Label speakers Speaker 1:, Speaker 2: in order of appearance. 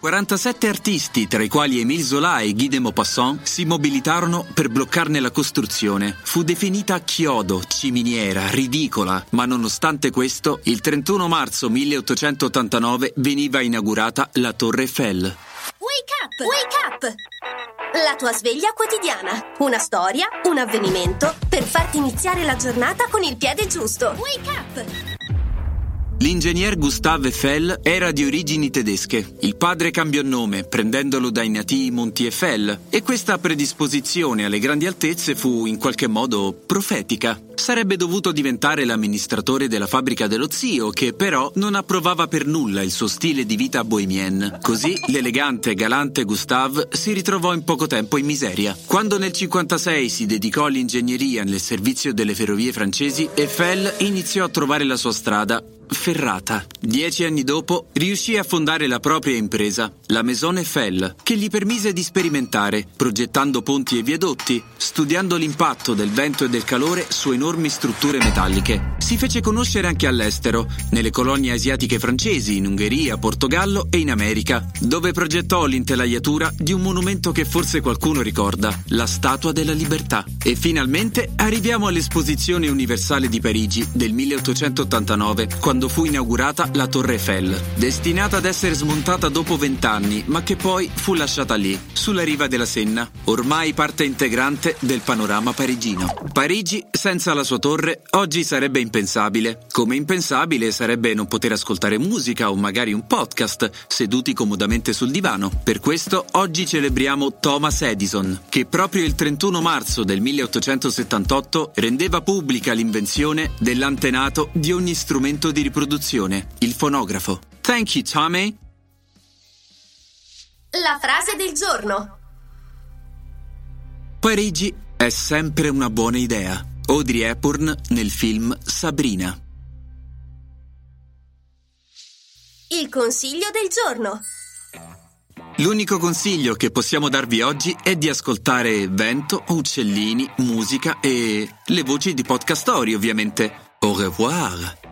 Speaker 1: 47 artisti, tra i quali Émile Zola e Guy de Maupassant, si mobilitarono per bloccarne la costruzione. Fu definita chiodo, ciminiera, ridicola, ma nonostante questo, il 31 marzo 1889 veniva inaugurata la Torre Eiffel.
Speaker 2: Wake up! Wake up! La tua sveglia quotidiana. Una storia, un avvenimento per farti iniziare la giornata con il piede giusto. Wake up!
Speaker 1: L'ingegner Gustave Eiffel era di origini tedesche. Il padre cambiò nome, prendendolo dai nativi Monti Eiffel, e questa predisposizione alle grandi altezze fu in qualche modo profetica. Sarebbe dovuto diventare l'amministratore della fabbrica dello zio, che però non approvava per nulla il suo stile di vita bohemienne. Così l'elegante e galante Gustave si ritrovò in poco tempo in miseria. Quando nel 1956 si dedicò all'ingegneria nel servizio delle ferrovie francesi, Eiffel iniziò a trovare la sua strada Ferrata. Dieci anni dopo riuscì a fondare la propria impresa, la Maison Eiffel, che gli permise di sperimentare, progettando ponti e viadotti, studiando l'impatto del vento e del calore su enormi strutture metalliche. Si fece conoscere anche all'estero, nelle colonie asiatiche francesi, in Ungheria, Portogallo e in America, dove progettò l'intelaiatura di un monumento che forse qualcuno ricorda, la Statua della Libertà. E finalmente arriviamo all'Esposizione Universale di Parigi del 1889, quando quando fu inaugurata la Torre Eiffel, destinata ad essere smontata dopo vent'anni, ma che poi fu lasciata lì, sulla riva della Senna, ormai parte integrante del panorama parigino. Parigi, senza la sua torre, oggi sarebbe impensabile. Come impensabile sarebbe non poter ascoltare musica o magari un podcast, seduti comodamente sul divano. Per questo oggi celebriamo Thomas Edison, che proprio il 31 marzo del 1878 rendeva pubblica l'invenzione dell'antenato di ogni strumento di riproduzione, il fonografo. Thank you, Tommy.
Speaker 2: La frase del giorno.
Speaker 1: Parigi è sempre una buona idea. Audrey Hepburn nel film Sabrina.
Speaker 2: Il consiglio del giorno.
Speaker 1: L'unico consiglio che possiamo darvi oggi è di ascoltare vento, uccellini, musica e le voci di podcast story, ovviamente. Au revoir!